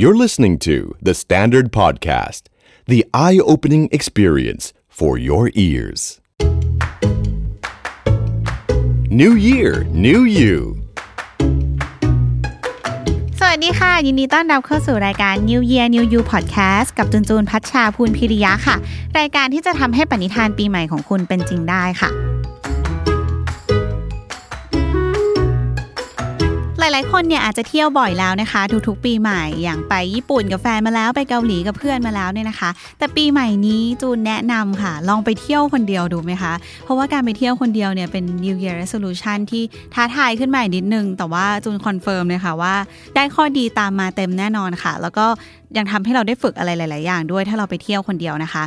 You're listening to The Standard Podcast, the eye opening experience for your ears. New Year, New You. สวัสดีค่ะ ยินดีต้อนรับเข้าสู่รายการ New Year New You Podcast กับจุนจูนพัชชาภูลพิริยะค่ะ รายการที่จะทำให้ปณิธานปีใหม่ของคุณเป็นจริงได้ค่ะ หลายๆ คนเนี่ยอาจจะเที่ยวบ่อยแล้วนะคะ ทุกๆ ปีใหม่อย่างไปญี่ปุ่นกับแฟนมาแล้วไปเกาหลีกับเพื่อนมาแล้วเนี่ยนะคะ แต่ปีใหม่นี้จูนแนะนำค่ะ ลองไปเที่ยวคนเดียวดูไหมคะ เพราะว่าการไปเที่ยวคนเดียวเนี่ยเป็น New Year Resolution ที่ท้าทายขึ้นมาอีกนิดนึง แต่ว่าจูน confirm เลยค่ะว่า ได้ข้อดีตามมาเต็มแน่นอนค่ะ แล้วก็ยังทำให้เราได้ฝึกอะไรหลาย ๆ อย่างด้วยถ้าเราไปเที่ยวคนเดียวนะคะ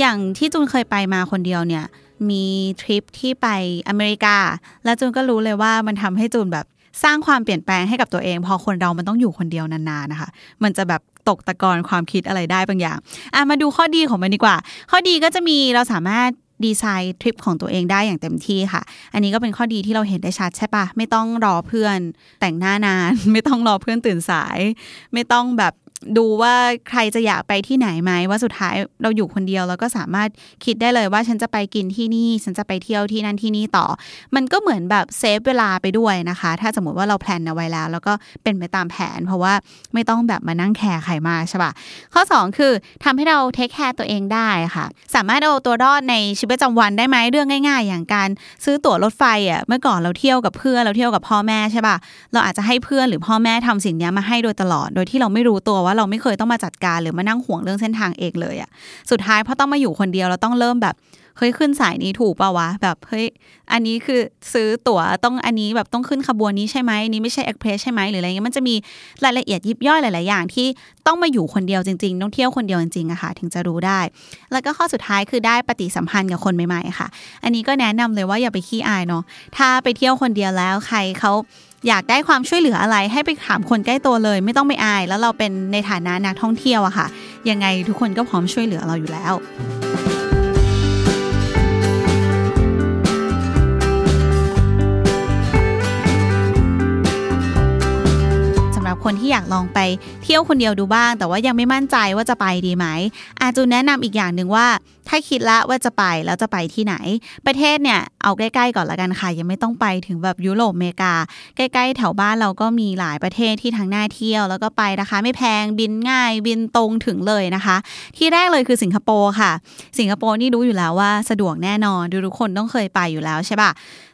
อย่างที่จูนเคยไปมาคนเดียวเนี่ยมีทริปที่ไปอเมริกา แล้วจูนก็รู้เลยว่ามันทำให้จูนแบบ สร้างความเปลี่ยนแปลงให้กับตัวเอง พอคนเรามันต้องอยู่คนเดียวนานๆนะคะ มันจะแบบตกตะกอนความคิดอะไรได้บางอย่างอะมาดูข้อดีของมันดีกว่า ข้อดีก็จะมีเราสามารถดีไซน์ทริปของตัวเองได้อย่างเต็มที่ค่ะ อันนี้ก็เป็นข้อดีที่เราเห็นได้ชัดใช่ปะไม่ต้องรอเพื่อนแต่งหน้านาน ไม่ต้องรอเพื่อนตื่นสาย ไม่ต้องแบบ ดูว่าใครจะอยากไปที่ไหนไหมว่าสุดท้ายเราอยู่คนเดียวแล้วก็สามารถคิดได้เลยว่าฉันจะไปกินที่นี่ ฉันจะไปเที่ยวที่นั่นที่นี่ต่อ มันก็เหมือนแบบ save เวลาไปด้วยนะคะ ถ้าสมมติว่าเรา plan เอาไว้แล้ว แล้วก็เป็นไปตามแผน เพราะว่าไม่ต้องแบบมานั่ง care ใครมาใช่ปะข้อ 2 คือทำให้เรา take care ตัวเองได้ค่ะ สามารถเอาตัวรอดในชีวิตประจำวันได้ไหมเรื่องง่าย ๆ อย่างการซื้อตั๋วรถไฟอะเมื่อก่อนเราเที่ยวกับเพื่อนเราเที่ยวกับพ่อแม่ใช่ปะเราอาจจะให้เพื่อนหรือพ่อแม่ทำสิ่งนี้มาให้โดยตลอดโดยที่เราไม่รู้ตัวว่าเราไม่เคยต้องมาจัดการหรือมานั่งห่วงเรื่องเส้นทางเองเลยอะสุดท้ายพอต้องมาอยู่คนเดียวเราต้องเริ่มแบบ เฮ้ยขึ้นสายนี้ถูกป่าวะแบบเฮ้ยอันนี้คือซื้อตั๋วต้องอันนี้แบบต้องขึ้นขบวนนี้ใช่ไหมนี้ไม่ใช่เอ็กเพรสใช่ไหมหรืออะไรเงี้ยมันจะมีรายละเอียดยิบย่อยหลาย ๆ อย่างที่ต้องมาอยู่คนเดียวจริง ๆ ต้องเที่ยวคนเดียวจริงๆอะค่ะ ถึงจะรู้ได้ แล้วก็ข้อสุดท้ายคือได้ปฏิสัมพันธ์กับคนใหม่ ๆ ค่ะ อันนี้ก็แนะนำเลยว่าอย่าไปขี้อายเนาะถ้าไปเที่ยวคนเดียวแล้วใครเขาอยากได้ความช่วยเหลืออะไรให้ไปถามคนใกล้ตัวเลย ไม่ต้องไปอาย แล้วเราเป็นในฐานะนักท่องเที่ยวอะค่ะ ยังไงทุกคนก็พร้อมช่วยเหลือเราอยู่แล้ว คน ที่อยากลองไปเที่ยวคนเดียวดูบ้าง แต่ว่ายังไม่มั่นใจว่าจะไปดีไหม อาจูนแนะนำอีกอย่างหนึ่งว่า ถ้าคิดละว่าจะไปแล้วจะไปที่ไหน ประเทศเนี่ยเอาใกล้ๆก่อนละกันค่ะ ยังไม่ต้องไปถึงแบบยุโรปอเมริกา ใกล้ๆ แถวบ้านเราก็มีหลายประเทศที่ทางน้าเที่ยว แล้วก็ไปนะคะ ไม่แพงบินง่ายบินตรงถึงเลยนะคะ ที่แรกเลยคือสิงคโปร์ค่ะ สิงคโปร์นี่รู้อยู่แล้วว่าสะดวกแน่นอนดูทุกคนต้องเคยไปอยู่แล้วใช่ปะ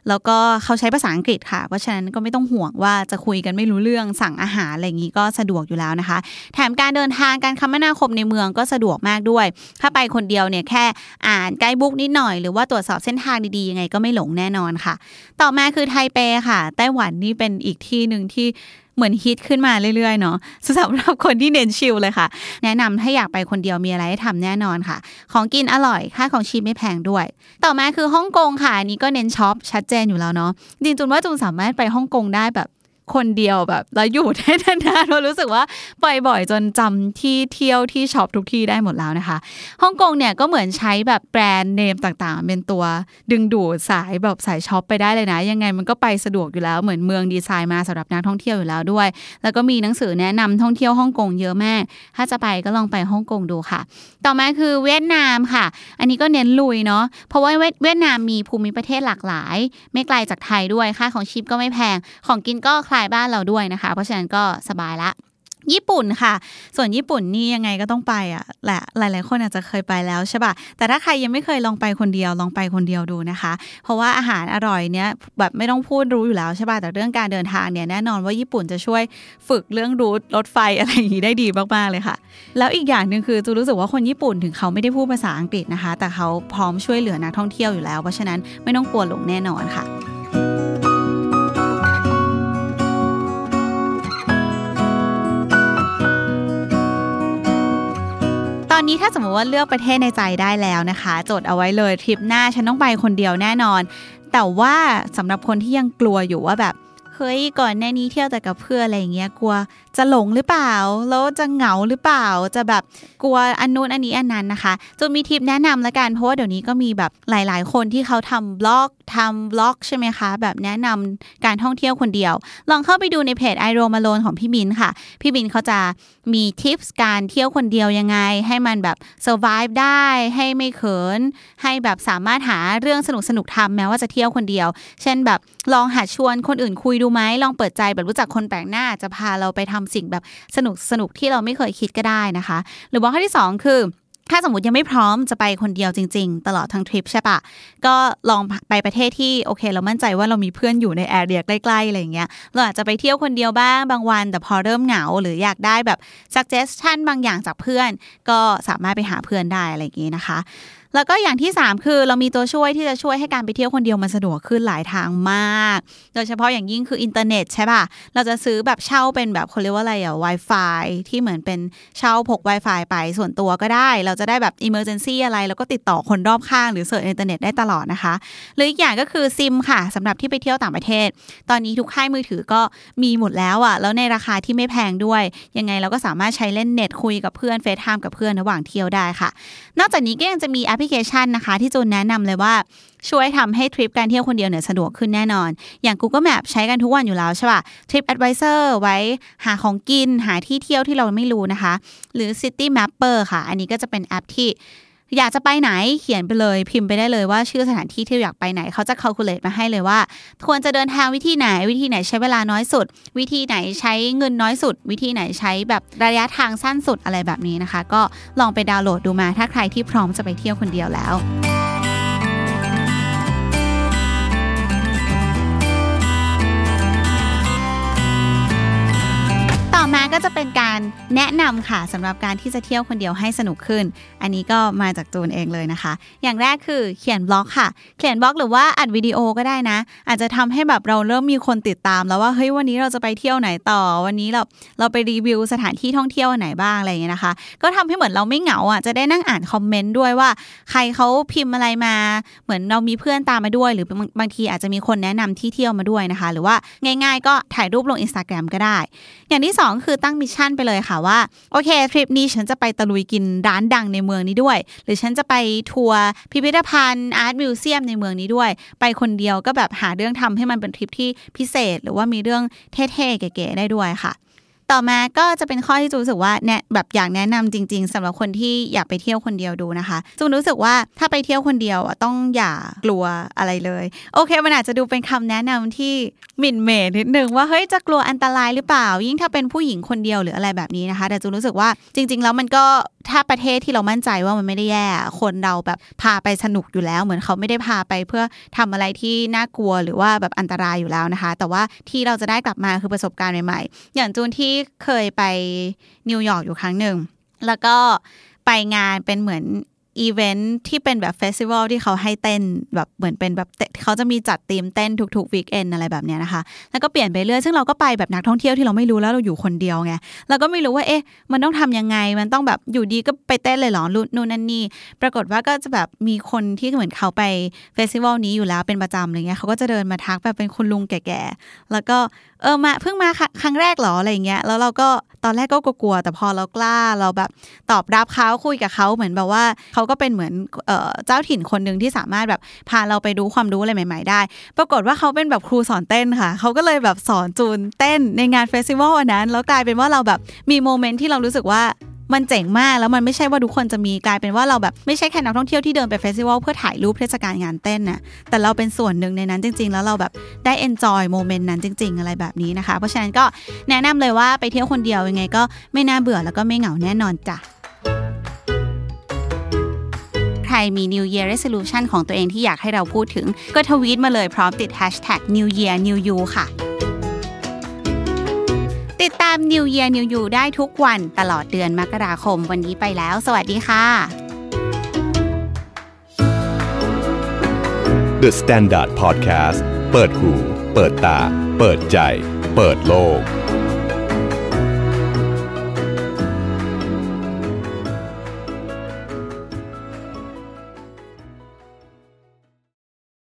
แล้วก็เขาใช้ภาษาอังกฤษค่ะ เพราะฉะนั้นก็ไม่ต้องห่วงว่าจะคุยกันไม่รู้เรื่องสั่งอาหารอะไรอย่างนี้ก็สะดวกอยู่แล้วนะคะ แถมการเดินทางการคมนาคมในเมืองก็สะดวกมากด้วย ถ้าไปคนเดียวเนี่ยแค่อ่านไกด์บุ๊กนิดหน่อย หรือว่าตรวจสอบเส้นทางดีๆยังไงก็ไม่หลงแน่นอนค่ะ ต่อมาคือไทเปค่ะ ไต้หวันนี่เป็นอีกที่หนึ่งที่เหมือนฮิตขึ้นมาเรื่อยๆเนาะสำหรับคนที่เน้น chill เลยค่ะ แนะนำถ้าอยากไปคนเดียวมีอะไรให้ทำแน่นอนค่ะ ของกินอร่อยค่าครองชีพไม่แพงด้วย ต่อมาคือฮ่องกงค่ะอันนี้ก็เน้น shop ชัดเจนอยู่แล้วเนาะจริงจูนว่าจูนสามารถไปฮ่องกงได้แบบ คนเดียวแบบ แล้วอยู่ได้นานๆเรารู้สึกว่าไปบ่อยจนจำที่เที่ยวที่ shop ทุกที่ได้หมดแล้วนะคะฮ่องกงเนี่ยก็เหมือนใช้แบบ brand name ต่างๆ เป็นตัวดึงดูดสายแบบสาย shop ไปได้เลยนะ ยังไงมันก็ไปสะดวกอยู่แล้วเหมือนเมืองดีไซน์มาสำหรับนักท่องเที่ยวอยู่แล้วด้วย แล้วก็มีหนังสือแนะนำท่องเที่ยวฮ่องกงเยอะมากถ้าจะไปก็ลองไปฮ่องกงดูค่ะ ต่อมาคือเวียดนามค่ะ อันนี้ก็เน้นลุยเนาะเพราะว่าเวียดนามมีภูมิประเทศหลากหลาย ไม่ไกลจากไทยด้วยค่าของชีพก็ไม่แพงของกินก็คล้ายบ้านเราด้วยนะคะ เพราะฉะนั้นก็สบายละญี่ปุ่นค่ะ ส่วนญี่ปุ่นนี่ยังไงก็ต้องไปอะแหละหลาย ๆ คนอาจจะเคยไปแล้วใช่ป่ะแต่ถ้าใครยังไม่เคยลองไปคนเดียวลองไปคนเดียวดูนะคะ เพราะว่าอาหารอร่อยเนี้ยแบบไม่ต้องพูดรู้อยู่แล้วใช่ป่ะแต่เรื่องการเดินทางเนี่ยแน่นอนว่าญี่ปุ่นจะช่วยฝึกเรื่องรูทรถไฟอะไรอย่างนี้ได้ดีมาก ๆ เลยค่ะ แล้วอีกอย่างหนึ่งคือจูรู้สึกว่าคนญี่ปุ่นถึงเขาไม่ได้พูดภาษาอังกฤษนะคะ แต่เขาพร้อมช่วยเหลือนักท่องเที่ยวอยู่แล้ว เพราะฉะนั้นไม่ต้องกลัวหลงแน่นอนค่ะ ตอนนี้ถ้าสมมติว่าเลือกประเทศในใจได้แล้วนะคะ จดเอาไว้เลยทริปหน้าฉันต้องไปคนเดียวแน่นอน แต่ว่าสำหรับคนที่ยังกลัวอยู่ว่าแบบเฮ้ยก่อนหน้านี้เที่ยวแต่กับเพื่อนอะไรอย่างเงี้ยกลัว จะหลงหรือเปล่า แล้วจะเหงาหรือเปล่า จะแบบกลัวอันนู้นอันนี้อันนั้นนะคะจนมีทิปแนะนำละกัน เพราะว่าเดี๋ยวนี้ก็มีแบบหลาย ๆ คนที่เขาทำบล็อกทำบล็อกใช่ไหมคะ แบบแนะนำการท่องเที่ยวคนเดียว ลองเข้าไปดูในเพจไอโรมาโลนของพี่บินค่ะ พี่บินเขาจะมีทิปส์การเที่ยวคนเดียวยังไง ให้มันแบบ survive ได้ ให้ไม่เขิน ให้แบบสามารถหาเรื่องสนุกสนุกทำแม้ว่าจะเที่ยวคนเดียว เช่นแบบลองหัดชวนคนอื่นคุยดูไหมลองเปิดใจแบบรู้จักคนแปลกหน้าจะพาเราไปทำสิ่งแบบสนุกสนุกที่เราไม่เคยคิดก็ได้นะคะ หรือว่าข้อที่สองคือถ้าสมมติยังไม่พร้อมจะไปคนเดียวจริง ๆ ตลอดทั้งทริปใช่ปะก็ลองไปประเทศที่โอเค เรามั่นใจว่าเรามีเพื่อนอยู่ในแอเรียใกล้ๆอะไรอย่างเงี้ยเราอาจจะไปเที่ยวคนเดียวบ้างบางวัน แต่พอเริ่มเหงา หรืออยากได้แบบ suggestion บางอย่างจากเพื่อน ก็สามารถไปหาเพื่อนได้อะไรอย่างงี้นะคะ แล้วก็อย่างที่ 3 คือเรามีตัวช่วยที่จะช่วยให้การไปเที่ยวคนเดียวมันสะดวกขึ้นหลายทางมาก โดยเฉพาะอย่างยิ่งคืออินเทอร์เน็ตใช่ป่ะ เราจะซื้อแบบเช่าเป็นแบบเขาเรียกว่าอะไรอะ Wi-Fi ที่เหมือนเป็นเช่าพก Wi-Fi ไปส่วนตัวก็ได้ เราจะได้แบบ Emergency อะไร แล้วก็ติดต่อคนรอบข้างหรือ search อินเทอร์เน็ตได้ตลอดนะคะ หรืออีกอย่างก็คือซิมค่ะสำหรับที่ไปเที่ยวต่างประเทศ ตอนนี้ทุกค่ายมือถือก็มีหมดแล้วอะแล้วในราคาที่ไม่แพงด้วย ยังไงเราก็สามารถใช้เล่นเน็ตคุยกับเพื่อน FaceTime กับเพื่อนระหว่างเที่ยวได้ค่ะ นอกจากนี้ก็ยังจะมีแอปพลิเคชันนะคะ ที่จูนแนะนำเลยว่าช่วยทำให้ทริปการเที่ยวคนเดียวเนี่ยสะดวกขึ้นแน่นอน อย่าง Google Map ใช้กันทุกวันอยู่แล้วใช่ป่ะ Trip Advisor ไว้หาของกินหาที่เที่ยวที่เราไม่รู้นะคะ หรือ City Mapper ค่ะ อันนี้ก็จะเป็นแอปที่ อยากจะไปไหนเขียนไปเลยพิมพ์ไปได้เลยว่าชื่อสถานที่ที่อยากไปไหนเขาจะค a l c u l a t e มาให้เลยว่า ควรจะเดินทางวิธีไหน วิธีไหนใช้เวลาน้อยสุด วิธีไหนใช้เงินน้อยสุด วิธีไหนใช้แบบระยะทางสั้นสุดอะไรแบบนี้นะคะ ก็ลองไปดาวน์โหลดดูมาถ้าใครที่พร้อมจะไปเที่ยวคนเดียวแล้ว แนะนำค่ะสำหรับการที่จะเที่ยวคนเดียวให้สนุกขึ้น อันนี้ก็มาจากจูนเองเลยนะคะ อย่างแรกคือเขียนบล็อกค่ะ เขียนบล็อกหรือว่าอัดวิดีโอก็ได้นะ อาจจะทำให้แบบเราเริ่มมีคนติดตาม แล้วว่าเฮ้ยวันนี้เราจะไปเที่ยวไหนต่อ วันนี้เราเราไปรีวิวสถานที่ท่องเที่ยวไหนบ้างอะไรอย่างเงี้ยนะคะ ก็ทำให้เหมือนเราไม่เหงาอะจะได้นั่งอ่านคอมเมนต์ด้วยว่า ใครเขาพิมพ์อะไรมา เหมือนเรามีเพื่อนตามมาด้วย หรือบางบางทีอาจจะมีคนแนะนำที่เที่ยวมาด้วยนะคะ หรือว่าง่าย ๆ ก็ถ่ายรูปลง Instagram ก็ได้ อย่างที่สองคือตั้ง mission ไปเลยค่ะว่า โอเคทริปนี้ฉันจะไปตะลุยกินร้านดังในเมืองนี้ด้วย หรือฉันจะไปทัวร์พิพิธภัณฑ์อาร์ตมิวเซียมในเมืองนี้ด้วย ไปคนเดียวก็แบบหาเรื่องทำให้มันเป็นทริปที่พิเศษ หรือว่ามีเรื่องเท่ๆเก๋ๆได้ด้วยค่ะ ต่อมาก็จะเป็นข้อที่จูนรู้สึกว่าแนะแบบอยากแนะนำจริง ๆสำหรับคนที่อยากไปเที่ยวคนเดียวดูนะคะจูนรู้สึกว่าถ้าไปเที่ยวคนเดียวอะต้องอย่ากลัวอะไรเลย โอเคมันอาจจะดูเป็นคำแนะนำที่หมิ่นเหม่นิดนึงว่าเฮ้ยจะกลัวอันตรายหรือเปล่า ยิ่งถ้าเป็นผู้หญิงคนเดียวหรืออะไรแบบนี้นะคะ แต่จูนรู้สึกว่าจริง ๆ แล้วมันก็ถ้าประเทศที่เรามั่นใจว่ามันไม่ได้แย่ คนเราแบบพาไปสนุกอยู่แล้ว เหมือนเขาไม่ได้พาไปเพื่อทำอะไรที่น่ากลัวหรือว่าแบบอันตรายอยู่แล้วนะคะ แต่ว่าที่เราจะได้กลับมาคือประสบการณ์ใหม่ๆ อย่างจูนที่เคยไปนิวยอร์กอยู่ครั้งหนึ่ง แล้วก็ไปงานเป็นเหมือน อีเวนท์ที่เป็นแบบ festival ที่เขาให้เต้นแบบเหมือนเป็นแบบเขาจะมีจัดธีมเต้นทุกๆ weekend อะไรแบบเนี้ยนะคะ แล้วก็เปลี่ยนไปเรื่อยซึ่งเราก็ไปแบบนักท่องเที่ยวที่เราไม่รู้แล้วเราอยู่คนเดียวไงเราก็ไม่รู้ว่าเอ๊ะ มันต้องทำยังไงมันต้องแบบอยู่ดีก็ไปเต้นเลยหรอรุ่นนู่นนั่นนี่ปรากฏว่าก็จะแบบมีคนที่เหมือนเขาไป festival นี้อยู่แล้วเป็นประจำอะไรเงี้ยเขาก็จะเดินมาทักแบบเป็นคุณลุงแก่ๆแล้วก็เออมาเพิ่งมาครั้งแรกหรออะไรเงี้ยแล้วเราก็ตอนแรกก็กลัวแต่พอเรากล้าเราแบบตอบรับเขาคุยกับเขาเหมือนแบบว่าเขาก็เป็นเหมือนเจ้าถิ่นคนหนึ่งที่สามารถแบบพาเราไปรู้ความรู้อะไรใหม่ ๆ ได้ ปรากฏว่าเขาเป็นแบบครูสอนเต้นค่ะ เขาก็เลยแบบสอนจูนเต้นในงาน festival อันนั้น แล้วกลายเป็นว่าเราแบบมี moment ที่เรารู้สึกว่ามันเจ๋งมากแล้วมันไม่ใช่ว่าทุกคนจะมีกลายเป็นว่าเราแบบไม่ใช่แค่นักท่องเที่ยวที่เดินไป festival เพื่อถ่ายรูปเทศกาลงานเต้นน่ะแต่เราเป็นส่วนหนึ่งในนั้นจริง ๆ แล้วเราแบบได้ enjoy moment นั้นจริง ๆ อะไรแบบนี้นะคะ เพราะฉะนั้นก็แนะนำเลยว่าไปเที่ยวคนเดียวยังไงก็ไม่น่าเบื่อแล้วก็ไม่เหงาแน่นอนจ้ะ ใครมี New Year Resolution ของตัวเองที่อยากให้เราพูดถึง ก็ทวีตมาเลยพร้อมติด Hashtag New Year New You ค่ะ ติดตาม New Year New You ได้ทุกวันตลอดเดือนมกราคมวันนี้ไปแล้ว สวัสดีค่ะ The Standard Podcast เปิดหู เปิดตา เปิดใจ เปิดโลก